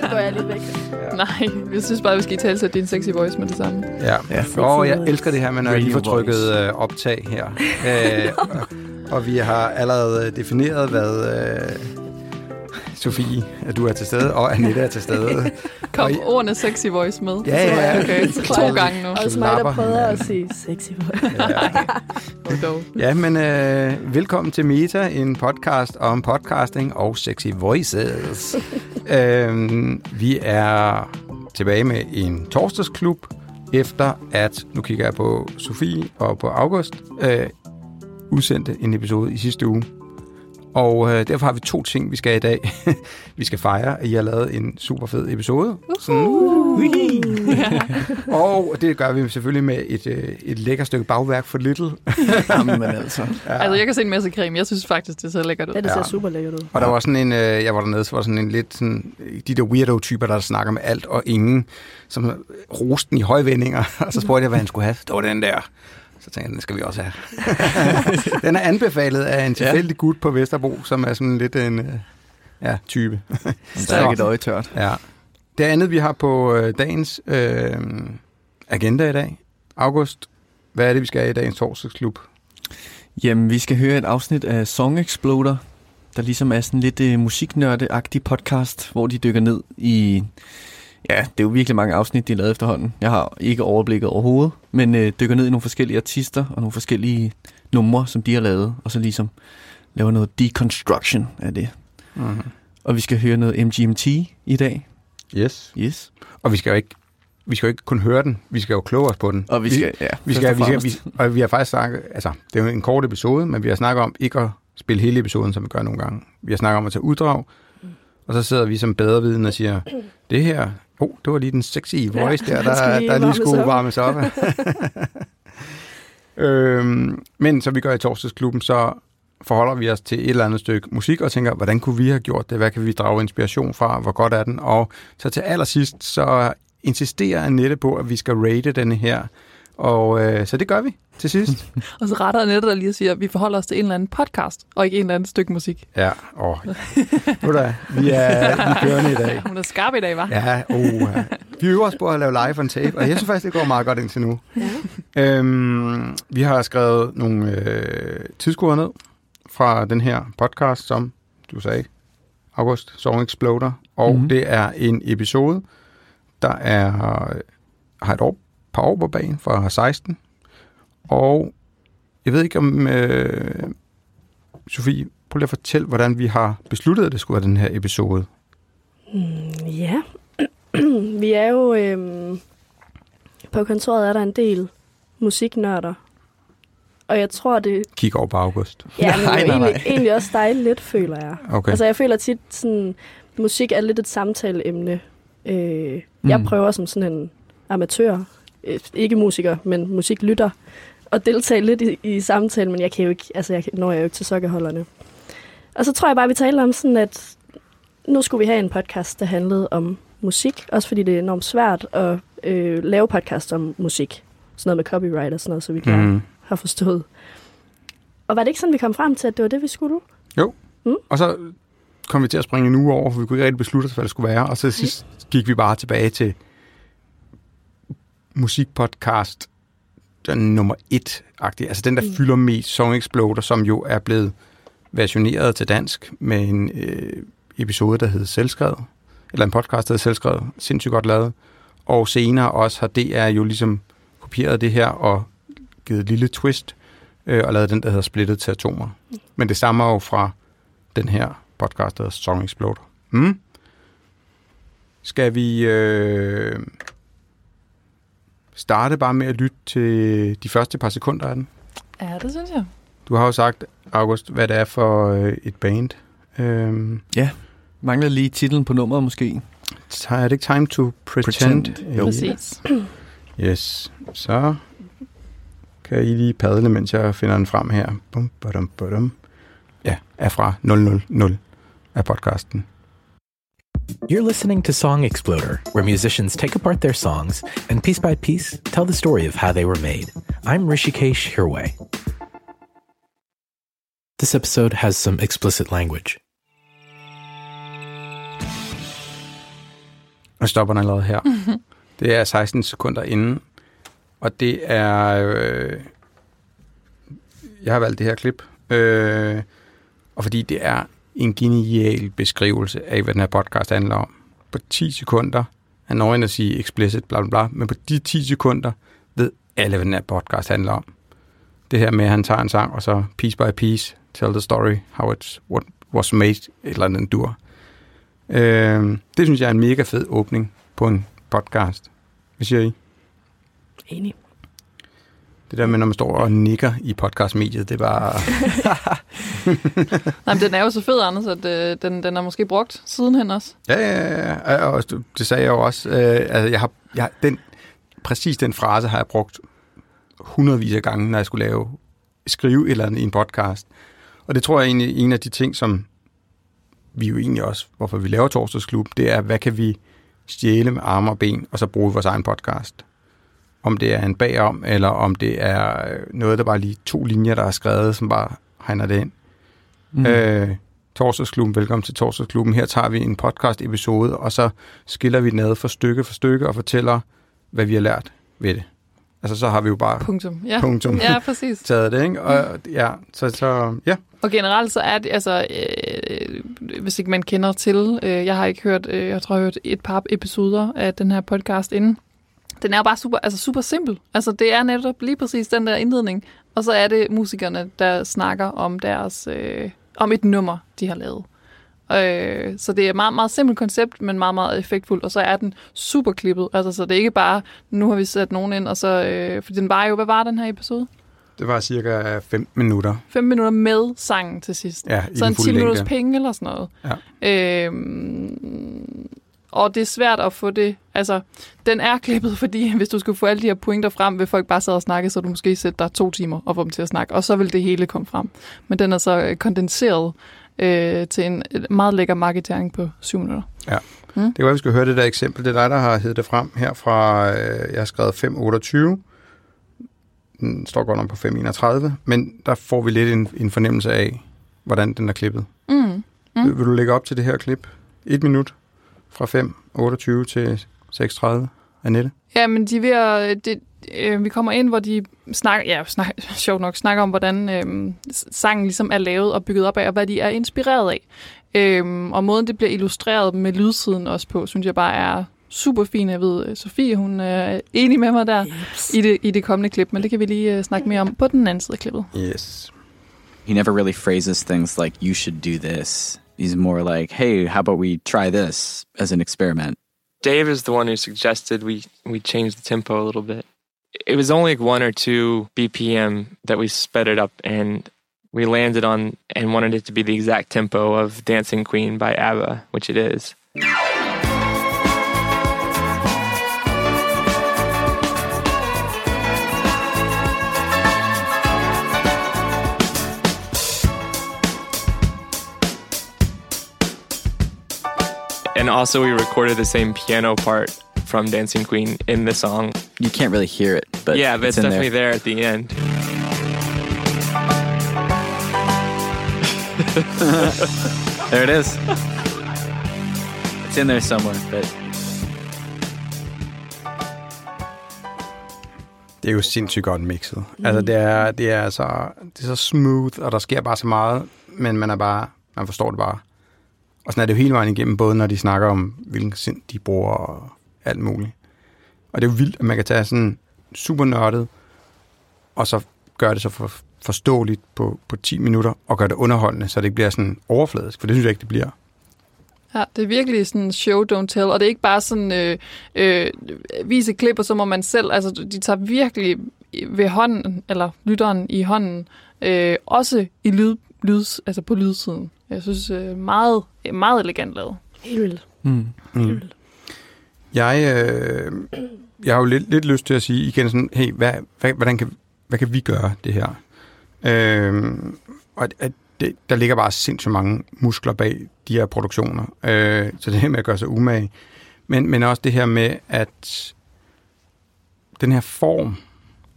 Så går jeg lige væk. Nej, jeg synes bare, vi skal i tale til din sexy voice med det samme. Ja. Ja. Åh, oh, jeg elsker det her med, når jeg lige får trykket øh, optag her. øh, og, og vi har allerede defineret, hvad øh, Sofie, at du er til stede, og Annette er til stede. Kom Og I- ordene sexy voice med. Ja, ja, ja. Okay, to gange nu. Også mig, der prøver hinanden. at sige sexy voice. Ja. Ja, men øh, velkommen til Meta, en podcast om podcasting og sexy voices øh, vi er tilbage med en torsdagsklub, efter at, nu kigger jeg på Sofie og på August, øh, udsendte en episode i sidste uge. Og øh, derfor har vi to ting, vi skal i dag. vi skal fejre, at I har lavet en super fed episode. Sådan, og det gør vi selvfølgelig med et, øh, et lækker stykke bagværk for Little. Jamen altså. Ja. Altså, jeg kan se en masse creme. Jeg synes faktisk, det ser lækkert ud. Ja, det ser Ja. super lækkert ud. Og der var sådan en, øh, jeg var dernede, så var der sådan en lidt sådan, de der weirdo-typer, der snakker med alt og ingen, som roste den i højvendinger, og så spurgte jeg, hvad han skulle have. Det var den der. Så tænkte jeg, den skal vi også have. den er anbefalet af en tilfældig gut på Vesterbro, som er sådan lidt en øh, ja, type. Ikke et øje tørt. Ja. Det andet, vi har på øh, dagens øh, agenda i dag, August, hvad er det, vi skal have i dagens torsdagsklub? Jamen, vi skal høre et afsnit af Song Exploder, der ligesom er sådan lidt uh, musiknørdeagtig podcast, hvor de dykker ned i... Ja, det er jo virkelig mange afsnit, de har lavet efterhånden. Jeg har ikke overblikket overhovedet, men uh, dykker ned i nogle forskellige artister og nogle forskellige numre, som de har lavet, og så ligesom laver noget deconstruction af det. Mm-hmm. Og vi skal høre noget MGMT i dag. Yes. Yes. Og vi skal jo ikke, vi skal jo ikke kun høre den, vi skal jo kloge os på den. Og vi skal, ja, Vi skal, vi skal, vi, og vi har faktisk snakket, altså, det er jo en kort episode, men vi har snakket om ikke at spille hele episoden, som vi gør nogle gange. Vi har snakket om at tage uddrag, og så sidder vi som bedre viden og siger, det her, oh, det var lige den sexy voice Ja, der, der, lige der lige varmes skulle op. varmes op. øhm, men som vi gør i torsdagsklubben, så forholder vi os til et eller andet stykke musik og tænker, hvordan kunne vi have gjort det? Hvad kan vi drage inspiration fra? Hvor godt er den? Og så til allersidst, så insisterer Annette på, at vi skal rate denne her. Og øh, så det gør vi til sidst. Og så retter Annette der lige og siger, at vi forholder os til en eller anden podcast, og ikke en eller anden stykke musik. ja, og ved du vi er, vi er kørende i dag. Hun er skarp i dag, var? Ja, oh, ja. Vi øver os på at lave live on tape, og jeg synes faktisk, det går meget godt indtil nu. Ja. Øhm, vi har skrevet nogle øh, tidskoder ned fra den her podcast, som du sagde, August Song Exploder. Og Mhm. mm-hmm. det er en episode, der er, har et år, par år på bagen fra 16. Og jeg ved ikke om... Øh, Sofie, prøv lige at fortælle, hvordan vi har besluttet, at det skulle være den her episode. Mm, ja. vi er jo... Øhm, på kontoret er der en del musiknørder. Og jeg tror, det Kig over på August. ja, men Nej, nej, nej, egentlig, egentlig også dig lidt, føler jeg. Okay. Altså, jeg føler tit, sådan, musik er lidt et samtaleemne. Øh, jeg Mm. prøver som sådan en amatør, øh, ikke musiker, men musiklytter, at deltage lidt i, i samtalen, men jeg kan jo ikke, altså jeg når jeg jo ikke til sokkeholderne. Og så tror jeg bare, vi taler om sådan, at nu skulle vi have en podcast, der handlede om musik, også fordi det er enormt svært at øh, lave podcast om musik. Sådan noget med copyright og sådan noget, så vi kan Mm. har forstået. Og var det ikke sådan, vi kom frem til, at det var det, vi skulle? Og så kom vi til at springe en uge over, for vi kunne ikke rigtig beslutte os, hvad det skulle være. Og så sidst gik vi bare tilbage til musikpodcast den nummer et-agtig. Altså den, der Mm. mm. fylder mest, Song Exploder, som jo er blevet versioneret til dansk med en øh, episode, der hedder Selvskrevet. Eller en podcast, der hedder Selvskrevet. Sindssygt godt lavet. Og senere også har DR jo ligesom kopieret det her og givet et lille twist øh, og lavet den, der hedder Splittet til Atomer. Men det stammer jo fra den her podcast, der hedder Song Exploder. Mm? Skal vi øh, starte bare med at lytte til de første par sekunder af den? Ja, det synes jeg. Du har jo sagt, August, hvad det er for øh, et band. Øhm, Mangler lige titlen på nummeret måske. er det ikke time to pretend? Pretend, jo. Præcis. Yes. Så kan I lige padle, mens jeg finder den frem her. Bum, badum, badum. Ja, er fra 000 af podcasten. You're listening to Song Exploder, where musicians take apart their songs and piece by piece tell the story of how they were made. I'm Rishikesh Hirway. This episode has some explicit language. Jeg stopper den allerede her. Det er 16 sekunder inden, og det er... Øh, jeg har valgt det her klip, øh, og fordi det er en genial beskrivelse af, hvad den her podcast handler om. På 10 sekunder, han når ind at sige explicit, bla bla bla, men på de 10 sekunder ved alle, hvad den her podcast handler om. Det her med, at han tager en sang, og så piece by piece, tell the story, how it what was made, et eller andet dur. Øh, det synes jeg er en mega fed åbning på en podcast. Hvad siger I? Enig. Det der med, når man står og nikker i podcastmediet, det var... Nej, men den er jo så fed, Anders, at øh, den, den er måske brugt sidenhen også. Ja, ja, ja. Og det sagde jeg jo også. Øh, altså, jeg har, jeg, den, præcis den frase har jeg brugt hundredvis af gange, når jeg skulle lave, skrive et eller andet i en podcast. Og det tror jeg egentlig en af de ting, som vi jo egentlig også, hvorfor vi laver Torsdagsklub, det er, hvad kan vi stjæle med arme og ben, og så bruge i vores egen podcast. Om det er en bagom, eller om det er øh, noget, der bare lige to linjer, der er skrevet, som bare hegner det ind. Mm. Øh, Torsdagsklubben, velkommen til Torsdagsklubben. Her tager vi en podcast-episode, og så skiller vi den ad for stykke for stykke og fortæller, hvad vi har lært ved det. Altså, så har vi jo bare Punktum. Ja, punktum ja præcis. taget det, ikke? Og ja, så, så ja. Og generelt så er det, altså, øh, hvis ikke man kender til, øh, jeg har ikke hørt, øh, jeg tror, jeg har hørt et par episoder af den her podcast inden. Den er jo bare super, altså super simpel. Altså, det er netop lige præcis den der indledning. Og så er det musikerne, der snakker om deres, øh, om et nummer, de har lavet. Øh, så det er et meget, meget simpelt koncept, men meget, meget effektfuldt. Og så er den super klippet. Altså, så det er ikke bare, nu har vi sat nogen ind, og så... Øh, for den var jo, hvad var den her episode? Det var cirka 15 minutter. 5 minutter med sangen til sidst. Ja, i så en 10 fulde minutters længde. penge eller sådan noget. Ja. Øhm, og det er svært at få det... Altså, den er klippet, fordi hvis du skulle få alle de her pointer frem, vil folk bare sidde og snakke, så du måske sætte dig to timer og få dem til at snakke, og så vil det hele komme frem. Men den er så øh, kondenseret øh, til en meget lækker marketering på 7 minutter. Det kan være, vi skal høre det der eksempel. Det er dig, der har heddet det frem her fra, øh, jeg har skrevet 528. Den står godt nok på 531, men der får vi lidt en, en fornemmelse af, hvordan den er klippet. Mm. Mm. Vil, vil du lægge op til det her klip? Et minut fra 528 til 630. Annette? Ja, men de er ved at, det, øh, vi kommer ind, hvor de snakker, ja, snak, sjovt nok, snakker om, hvordan øh, sangen ligesom er lavet og bygget op af, og hvad de er inspireret af. Øh, og måden, det bliver illustreret med lydsiden også på, synes jeg bare er super fin. Jeg ved, øh, Sofie, hun er enig med mig der Yes. i det, i det kommende klip, men det kan vi lige øh, snakke mere om på den anden side af klippet. Yes. He never really phrases things like, you should do this. He's more like, hey, how about we try this as an experiment? Dave is the one who suggested we we change the tempo a little bit. It was only like one or two BPM that we sped it up, and we landed on and wanted it to be the exact tempo of Dancing Queen by ABBA, which it is. And also, we recorded the same piano part from Dancing Queen in the song. You can't really hear it, but yeah, but it's, in definitely there. there at the end. There it is. it's in there somewhere, but Det er jo sindssygt godt mixet. Mm. Altså, det er, det, er så, det er så smooth, og der sker bare så meget, men man er bare, man forstår det bare. Og sådan er det jo hele vejen igennem, både når de snakker om, hvilken sind de bruger og alt muligt. Og det er jo vildt, at man kan tage sådan super nørdet, og så gøre det så for, forståeligt på, på 10 minutter, og gøre det underholdende, så det ikke bliver sådan overfladisk, for det synes jeg ikke, det bliver. Ja, det er virkelig sådan show, don't tell, og det er ikke bare sådan øh, øh, vise klip, og så må man selv, altså de tager virkelig ved hånden, eller lytteren i hånden, øh, også i lyd, lyds, altså på lydsiden. Jeg synes, øh, meget, meget elegant lavet. Helt vildt. Mm. Mm. Jeg, øh, jeg har jo lidt, lidt lyst til at sige igen sådan, hey, hvad, hvad, hvordan kan, hvad kan vi gøre det her? Øh, og at det, der ligger bare sindssygt mange muskler bag de her produktioner. Øh, så det her med at gøre sig umage. Men, men også det her med, at den her form,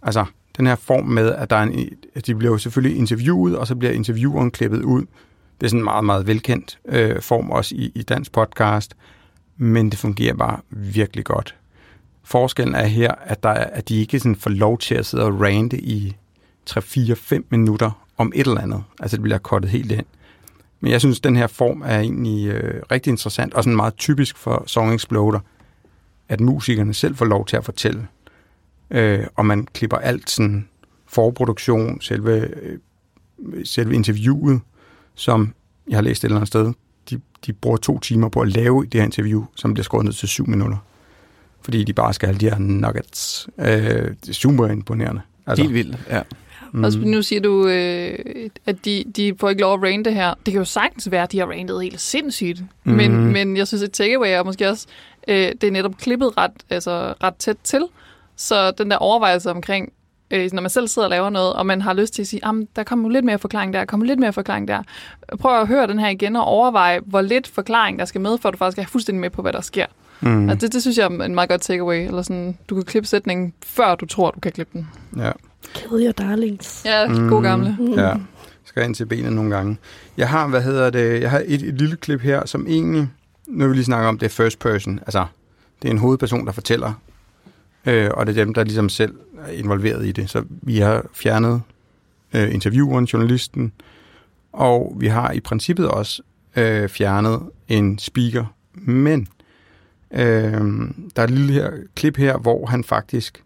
altså den her form med, at der er en, at de bliver jo selvfølgelig interviewet, og så bliver intervieweren klippet ud. Det er sådan en meget, meget velkendt øh, form også i, i dansk podcast. men det fungerer bare virkelig godt. Forskellen er her, at, der er, at de ikke sådan får lov til at sidde og rante i 3-4-5 minutter om et eller andet. Altså det bliver kortet helt ind. Men jeg synes, den her form er egentlig øh, rigtig interessant, og sådan meget typisk for Song Exploder, at musikerne selv får lov til at fortælle. Øh, og man klipper alt sådan forproduktion, selve, øh, selve interviewet, som jeg har læst et eller andet sted, de, de bruger to timer på at lave det her interview, som bliver skåret ned til syv minutter. Fordi de bare skal have de her nuggets. Øh, det er super imponerende. Altså, Helt vildt, ja. Mm. Og nu siger du, øh, at de, de får ikke lov at rante her. Det kan jo sagtens være, at de har rantet helt sindssygt. Mm. Men, men jeg synes, at takeaway er måske også, øh, det er netop klippet ret, altså, ret tæt til. Så den der overvejelse omkring, øh, når man selv sidder og laver noget, og man har lyst til at sige, der kommer lidt mere forklaring der, kommer lidt mere forklaring der. Prøv at høre den her igen og overveje, hvor lidt forklaring der skal med, for at du faktisk er fuldstændig med på, hvad der sker. Mm. Altså det, det synes jeg er en meget godt takeaway. Eller sådan, du kan klippe sætningen, før du tror, du kan klippe den. Ja. Kill your darlings. Ja, mm. god gamle. Mm. Ja, skal ind til benet nogle gange. Jeg har, hvad hedder det, jeg har et, et lille klip her, som egentlig, nu vil vi lige snakke om, det er first person. Altså, det er en hovedperson, der fortæller, øh, og det er dem, der ligesom selv involveret i det. Så vi har fjernet øh, intervieweren, journalisten, og vi har i princippet også øh, fjernet en speaker, men øh, der er et lille her, klip her, hvor han faktisk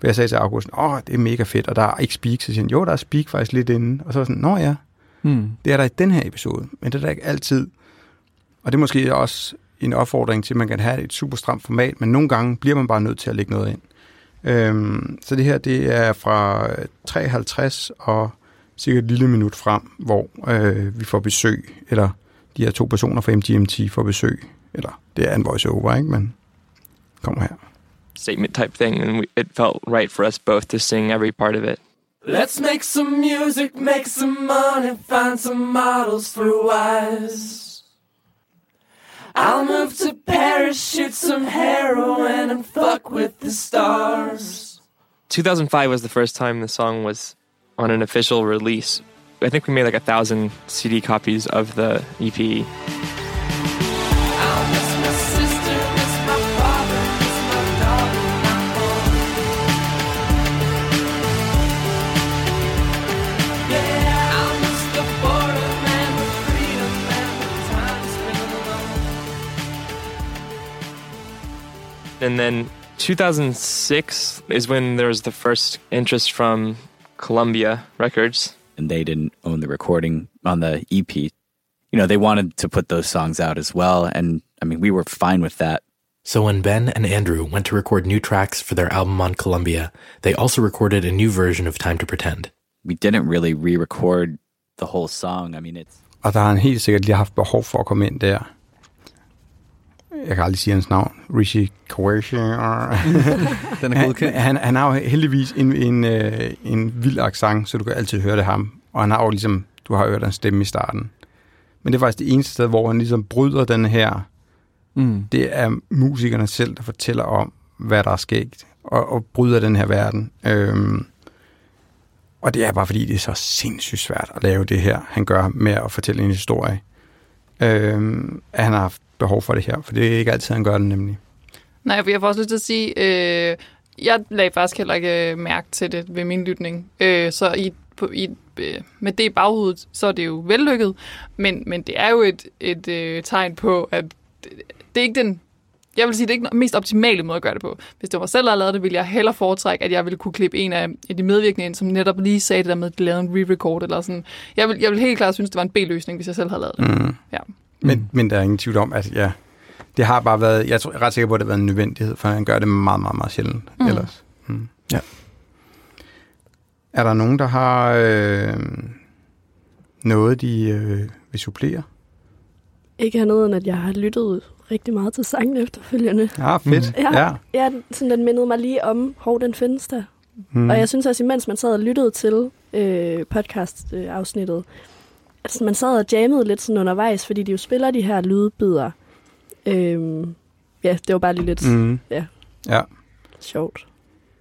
for jeg sagde til August, åh, det er mega fedt, og der er ikke speak. Så siger han, jo, der er speak faktisk lidt inde. Og så var sådan, nå ja, hmm. det er der i den her episode, men det er der ikke altid. Og det er måske også en opfordring til, at man kan have et super stramt format, men nogle gange bliver man bare nødt til at lægge noget ind. Øhm, så det her, det er fra 53 og cirka et lille minut frem, hvor øh, vi får besøg, eller de her to personer fra MGMT får besøg. Eller det er en voice-over, ikke? Men kommer her. statement type thing, and we, it felt right for us both to sing every part of it. Let's make some music, make some money, find some models for wives. I'll move to Paris, shoot some heroin, and fuck with the stars. 2005 was the first time the song was on an official release. I think we made like a thousand CD copies of the EP. And then 2006 is when there was the first interest from Columbia Records. And they didn't own the recording on the EP. You know, they wanted to put those songs out as well. And I mean, we were fine with that. So when Ben and Andrew went to record new tracks for their album on Columbia, they also recorded a new version of Time to Pretend. We didn't really re record the whole song. I mean, it's. Og der er har han helt sikkert lige haft behov for at komme ind der. Jeg kan aldrig sige hans navn, Rishi Kawashi. Den er godkendt. Han, han, han har jo heldigvis en, en, øh, en vild accent, så du kan altid høre det ham. Og han har jo ligesom, du har hørt hans stemme i starten. Men det er faktisk det eneste sted, hvor han ligesom bryder den her. Mm. Det er musikerne selv, der fortæller om, hvad der er sket, og, og bryder den her verden. Øhm, og det er bare fordi, det er så sindssygt svært at lave det her, han gør med at fortælle en historie. Øhm, han har haft behov for det her, for det er ikke altid, han gør det nemlig. Nej, for jeg får også lyst til at sige, øh, jeg lagde faktisk heller ikke øh, mærke til det ved min lytning. Øh, så i, på, i, øh, med det i baghovedet, så er det jo vellykket, men, men det er jo et, et øh, tegn på, at det, det er ikke den jeg vil sige, det er ikke den mest optimale måde at gøre det på. Hvis det var selv, der lavede det, ville jeg hellere foretrække, at jeg ville kunne klippe en af de medvirkende ind, som netop lige sagde det der med, at de lavede en re-record eller sådan. Jeg vil, jeg vil helt klart synes, det var en B-løsning, hvis jeg selv havde lavet det. Mm. Ja. Men, mm. men der er ingen tvivl om, at ja, det har bare været, jeg, tror, jeg er ret sikker på, at det har været en nødvendighed, for han gør det meget, meget, meget sjældent mm. ellers. Mm. Ja. Er der nogen, der har øh, noget, de øh, vil supplere? Ikke andet end, at jeg har lyttet rigtig meget til sangen efterfølgende. Ja, fedt. Mm. Ja, ja. ja sådan, den mindede mig lige om, hvor den findes der. Mm. Og jeg synes også, imens man sad og lyttede til øh, podcast-afsnittet, øh, altså, man sad og jammede lidt sådan undervejs, fordi de jo spiller de her lydbider. Øhm, ja, det var bare lige lidt mm. ja, ja. sjovt.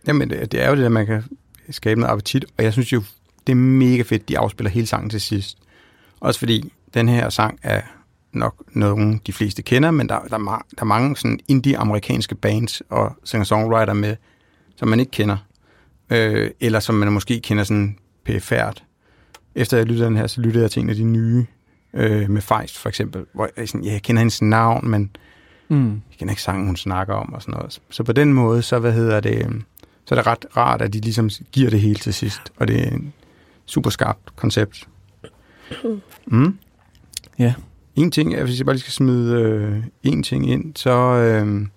Jamen, det, det er jo det, at man kan skabe noget appetit, og jeg synes jo, det er mega fedt, de afspiller hele sangen til sidst. Også fordi den her sang er nok nogen, de fleste kender, men der, der, er, ma- der er mange sådan indie-amerikanske bands og singer-songwriter med, som man ikke kender. Øh, eller som man måske kender sådan pæfærd. Efter jeg lyttede den her, så lyttede jeg til en af de nye, øh, med Feist for eksempel, hvor jeg, sådan, ja, jeg kender hendes navn, men Mm. jeg kender ikke sangen, hun snakker om og sådan noget. Så på den måde, så, hvad hedder det, øhm, så er det ret rart, at de ligesom giver det hele til sidst. Og det er en super skarpt koncept. Mm. Ja. En ting, er, hvis jeg bare lige skal smide øh, en ting ind, så øh,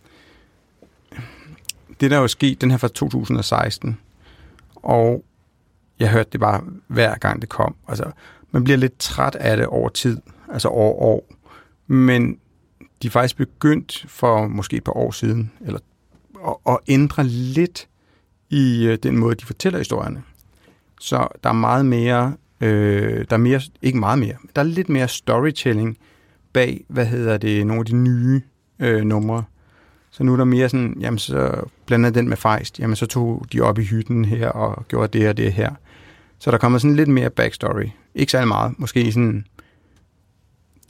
det der er jo sket, den her fra 2016, og jeg hørte det bare hver gang det kom. Altså, man bliver lidt træt af det over tid, altså over år. Men de er faktisk begyndt for måske et par år siden, eller at, at ændre lidt i øh, den måde, de fortæller historierne. Så der er meget mere, øh, der er mere, ikke meget mere, men der er lidt mere storytelling bag, hvad hedder det, nogle af de nye øh, numre. Så nu er der mere sådan, jamen så blandt andet den med Fejst, jamen så tog de op i hytten her og gjorde det og det her. Så der kommer sådan lidt mere backstory. Ikke særlig meget, måske sådan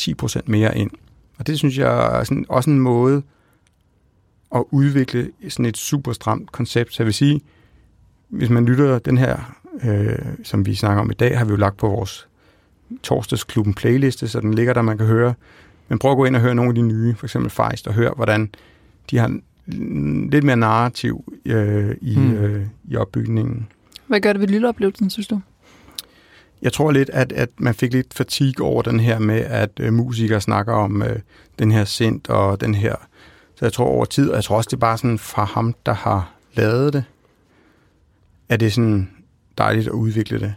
10% mere ind. Og det synes jeg er sådan, også en måde at udvikle sådan et super stramt koncept. Så jeg vil sige, hvis man lytter den her, øh, som vi snakker om i dag, har vi jo lagt på vores torsdagsklubben playliste, så den ligger der, man kan høre. Men prøv at gå ind og høre nogle af de nye, for eksempel Feist, og hør, hvordan de har mm, lidt mere narrativ øh, i, Hmm. øh, i opbygningen. Hvad gør det ved lytteoplevelsen, synes du? Jeg tror lidt, at, at man fik lidt fatig over den her med, at øh, musikere snakker om øh, den her sind og den her. Så jeg tror over tid, og jeg tror også, det er bare sådan fra ham, der har lavet det, at det er sådan dejligt at udvikle det.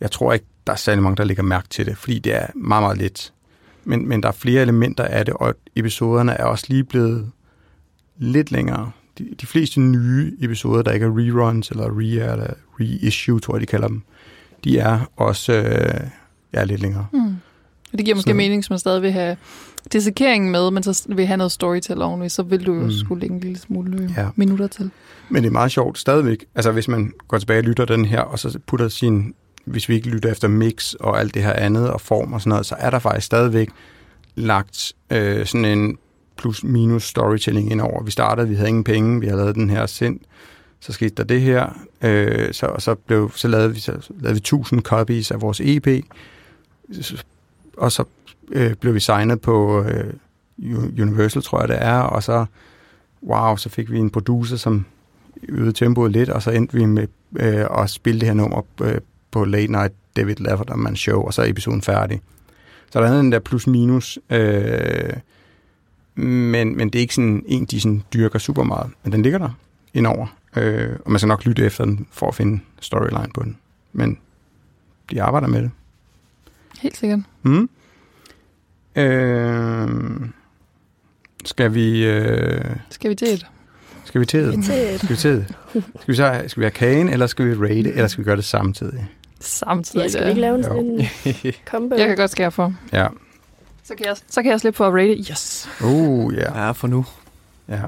Jeg tror ikke, der er særlig mange, der lægger mærke til det, fordi det er meget, meget let. Men, men der er flere elementer af det, og episoderne er også lige blevet lidt længere. De, de fleste nye episoder, der ikke er reruns eller re eller reissue, tror jeg, de kalder dem, de er også øh, ja, lidt længere. Mm. Det giver måske Så- mening, hvis man stadig vil have dissekeringen med, men så vil have noget storytell oveni, så vil du jo Mm. skulle lægge en lille smule øh, Ja. minutter til. Men det er meget sjovt stadigvæk. Altså hvis man går tilbage og lytter den her, og så putter sin, hvis vi ikke lytter efter mix og alt det her andet og form og sådan noget, så er der faktisk stadigvæk lagt øh, sådan en plus-minus storytelling ind over. Vi startede, vi havde ingen penge, vi havde lavet den her sind, så skete der det her, øh, så, og så, blev, så, lavede vi, så lavede vi 1000 copies af vores EP, og så øh, blev vi signet på øh, Universal, tror jeg det er, og så, wow, så fik vi en producer, som øgede tempoet lidt, og så endte vi med øh, at spille det her nummer øh, på Late Night David Letterman Show, og så er episoden færdig. Så der er den der plus-minus, øh, men, men det er ikke sådan en, de sådan dyrker super meget, men den ligger der indover, øh, og man skal nok lytte efter den for at finde storyline på den. Men de arbejder med det. Helt sikkert. Mm. Øh, skal vi øh, Skal vi til et? skal vi til det? Til Skal vi til det? Skal vi, så, skal vi have kagen, eller skal vi rate, eller skal vi gøre det samtidig? Samtidig. Ja, skal vi ikke lave en, en combo? Jeg kan godt skære for. Ja. Så kan jeg, så kan jeg slippe for at rate. Yes. Uh, ja. Ja, for nu. ja.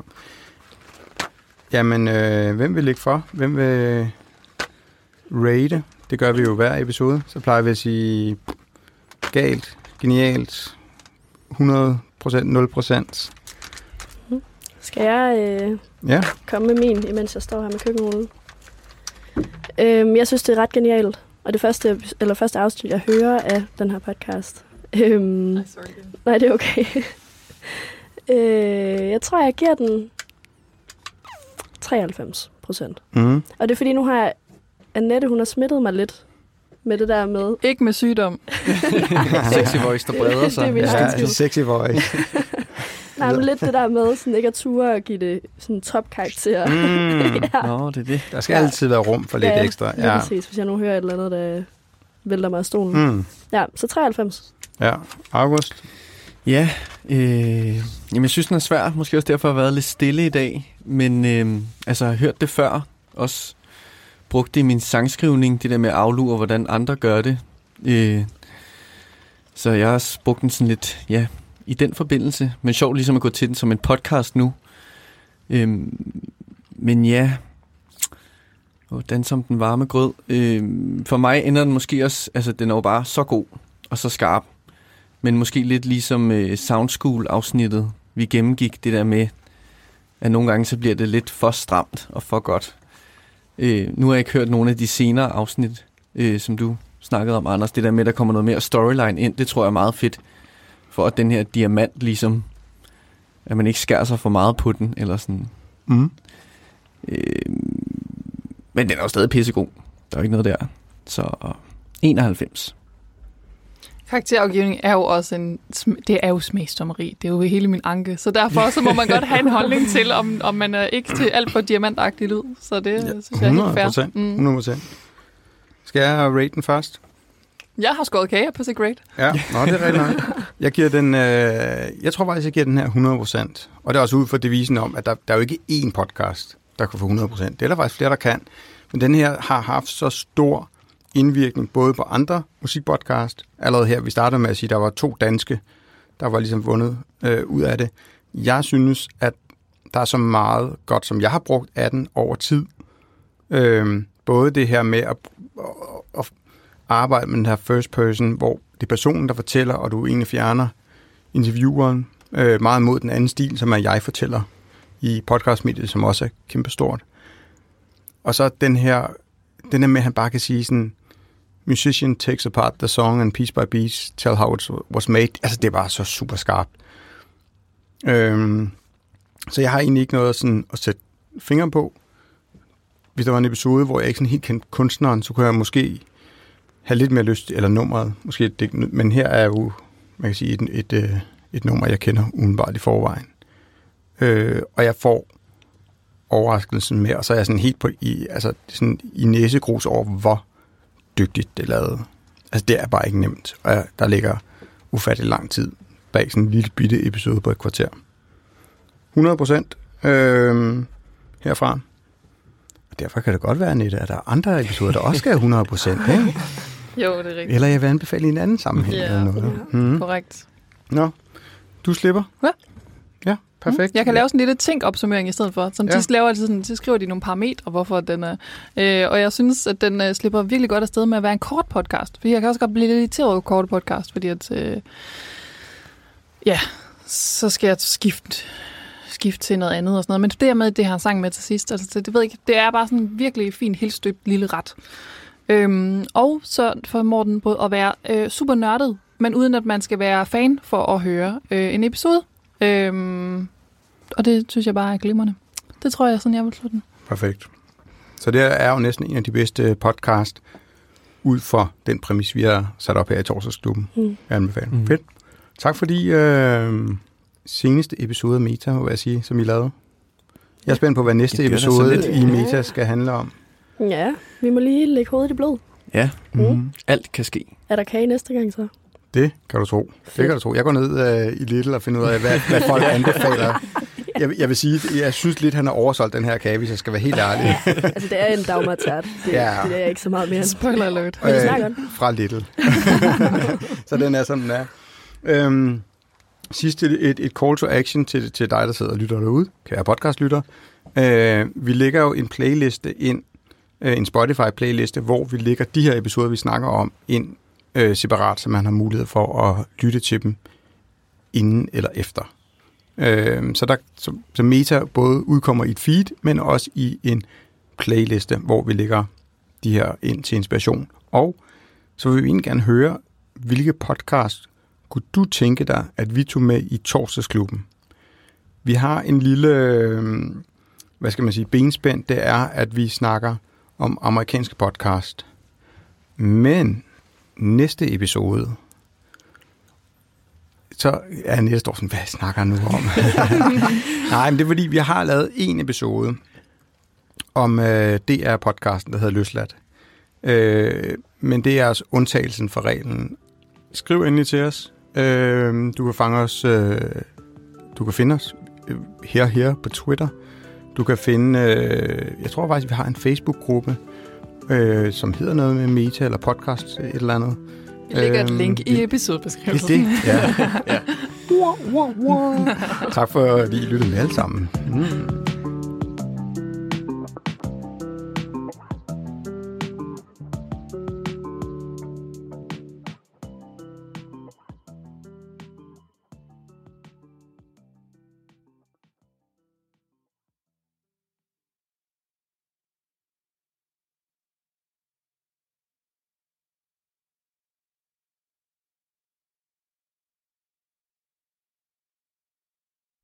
Jamen, øh, hvem vil ligge for? Hvem vil rate? Det gør vi jo hver episode. Så plejer vi at sige galt, genialt, 100% 0% Skal jeg øh, Ja, komme med min, imens jeg står her med køkkenrullen? Øhm, jeg synes, det er ret genialt. Og det første, eller første afsnit, jeg hører af den her podcast. Øhm, sorry. nej, det er okay. øh, jeg tror, jeg giver den 93 procent. mm. Og det er fordi, nu har jeg... Annette, hun har smittet mig lidt med det der med... Ikke med sygdom. Sexy voice, der breder sig. Det er min ja sexy voice. Nej, men lidt det der med sådan ikke at ture og give det sådan topkarakter. Mm. ja, Nå, det er det. Der skal Ja. altid være rum for lidt Ja, ekstra. Ja. præcis. Hvis jeg nu hører et eller andet, der vælter mig af stolen. Mm. Ja, så 93. Ja, August. Ja, øh, jamen jeg synes, den er svær. Måske også derfor har jeg været lidt stille i dag. Men øh, altså, jeg har hørt det før. Også brugt det i min sangskrivning, det der med at aflure, hvordan andre gør det. Øh, så jeg har også brugt den sådan lidt, ja, i den forbindelse. Men sjovt ligesom at gå til den som en podcast nu. Øh, men ja, hvordan som den varme grød. Øh, for mig ender den måske også, altså den er jo bare så god og så skarp, men måske lidt ligesom øh, Soundschool-afsnittet, vi gennemgik det der med, at nogle gange så bliver det lidt for stramt og for godt. Øh, nu har jeg ikke hørt nogle af de senere afsnit, øh, som du snakkede om, Anders. Det der med, at der kommer noget mere storyline ind, det tror jeg er meget fedt. For at den her diamant ligesom, at man ikke skærer sig for meget på den, eller sådan. Mm. Øh, men den er jo stadig pissegod. Der er jo ikke noget der. Så 91. Karakterafgivning er jo også en, det er jo smagsdommeri. Det er jo hele min anke. Så derfor så må man godt have en holdning til, om, om man er ikke til alt for diamantagtigt ud. Så det ja, synes jeg er helt 100 fair. Mm. 100 Skal jeg rate den først? Jeg har skåret kage på Great. Ja, Nå, det er rigtig nok. Jeg giver den, øh, jeg tror faktisk, jeg giver den her 100% Og det er også ud fra devisen om, at der, der er jo ikke én podcast, der kan få 100% Det er der faktisk flere, der kan. Men den her har haft så stor indvirkning både på andre musikpodcast. Allerede her, vi startede med at sige, at der var to danske, der var ligesom vundet øh, ud af det. Jeg synes, at der er så meget godt, som jeg har brugt af den over tid. Øh, både det her med at, at arbejde med den her first person, hvor det er personen, der fortæller, og du egentlig fjerner intervieweren øh, meget mod den anden stil, som er jeg fortæller i podcastmediet, som også er kæmpestort. Og så den her, den her med, at han bare kan sige sådan, musician takes apart the song and piece by piece tell how it was made. Altså, det var så super skarpt. Øhm, så jeg har egentlig ikke noget sådan at sætte fingre på. Hvis der var en episode, hvor jeg ikke sådan helt kendte kunstneren, så kunne jeg måske have lidt mere lyst, eller nummeret, måske det, men her er jo, man kan sige, et, et, et, et nummer, jeg kender udenbart i forvejen. Øh, og jeg får overraskelsen med, og så er jeg sådan helt på i, altså sådan i næsegrus over, hvor dygtigt det er lavet. Altså det er bare ikke nemt, og der ligger ufattelig lang tid bag sådan en lille bitte episode på et kvarter. 100 procent øh, herfra. Og derfor kan det godt være, Nette, at der er andre episoder, der også skal have 100 procent. Jo, det er rigtigt. Eller jeg vil anbefale i en anden sammenhæng. Ja, eller noget. ja. Mm. Korrekt. Nå, du slipper? Ja. Perfekt. Jeg kan lave sådan en lille tænk-opsummering i stedet for. Som Ja. de, laver, altid sådan, så skriver de nogle parametre, hvorfor den er. Øh, og jeg synes, at den øh, slipper virkelig godt afsted med at være en kort podcast. Fordi jeg kan også godt blive lidt irriteret over korte podcast, fordi at... Øh, ja, så skal jeg skifte skifte til noget andet og sådan noget. Men det med, det han sang med til sidst, altså det, det ved jeg ikke, det er bare sådan en virkelig fin, helt støbt lille ret. Øhm, og så for Morten både at være øh, super nørdet, men uden at man skal være fan for at høre øh, en episode. Øhm, og det synes jeg bare er glimrende. Det tror jeg, sådan jeg vil slutte den. Perfekt. Så det er jo næsten en af de bedste podcast ud for den præmis, vi har sat op her i Torsdagsklubben. Mm. Jeg anbefaler. Mm. Mm. Fedt. Tak fordi øh, seneste episode af Meta, må jeg sige, som I lavede. Jeg er spændt på, hvad næste så episode lidt. i Meta skal handle om. Ja, vi må lige lægge hovedet i blod. Ja, Mm. alt kan ske. Er der kage næste gang så? Det kan du tro. Det kan du tro. Jeg går ned øh, i Lidl og finder ud af, hvad, hvad folk anbefaler. Jeg, jeg vil sige, jeg synes lidt, han har oversolgt den her kage, hvis jeg skal være helt ærlig. Altså, det er en dagmartært. Det, Ja. det er ikke så meget mere. Spoiler alert. Godt. fra Little. så den er sådan, den er. Øhm, sidst et, et, et call to action til, til dig, der sidder og lytter derude, kære podcastlytter. Øh, vi lægger jo en playliste ind, øh, en Spotify-playliste, hvor vi lægger de her episoder, vi snakker om, ind øh, separat, så man har mulighed for at lytte til dem inden eller efter. Øh, så, der, så, så Meta både udkommer i et feed, men også i en playliste, hvor vi lægger de her ind til inspiration. Og så vil vi egentlig gerne høre, hvilke podcast kunne du tænke dig, at vi tog med i torsdagsklubben? Vi har en lille, øh, hvad skal man sige, benspænd, det er, at vi snakker om amerikanske podcast. Men næste episode, så er næste står sådan, hvad snakker han nu om? Nej, men det er fordi, vi har lavet en episode om øh, DR-podcasten, der hedder Løsladt. Øh, men det er altså undtagelsen for reglen. Skriv endelig til os. Øh, du kan fange os, øh, du kan finde os øh, her her på Twitter. Du kan finde, øh, jeg tror faktisk, vi har en Facebook-gruppe, øh, som hedder noget med meta eller podcast, et eller andet. Vi lægger et Øhm, link i episodebeskrivelsen. Det, ja. ja. tak for, at I lyttede med alle sammen. Mm.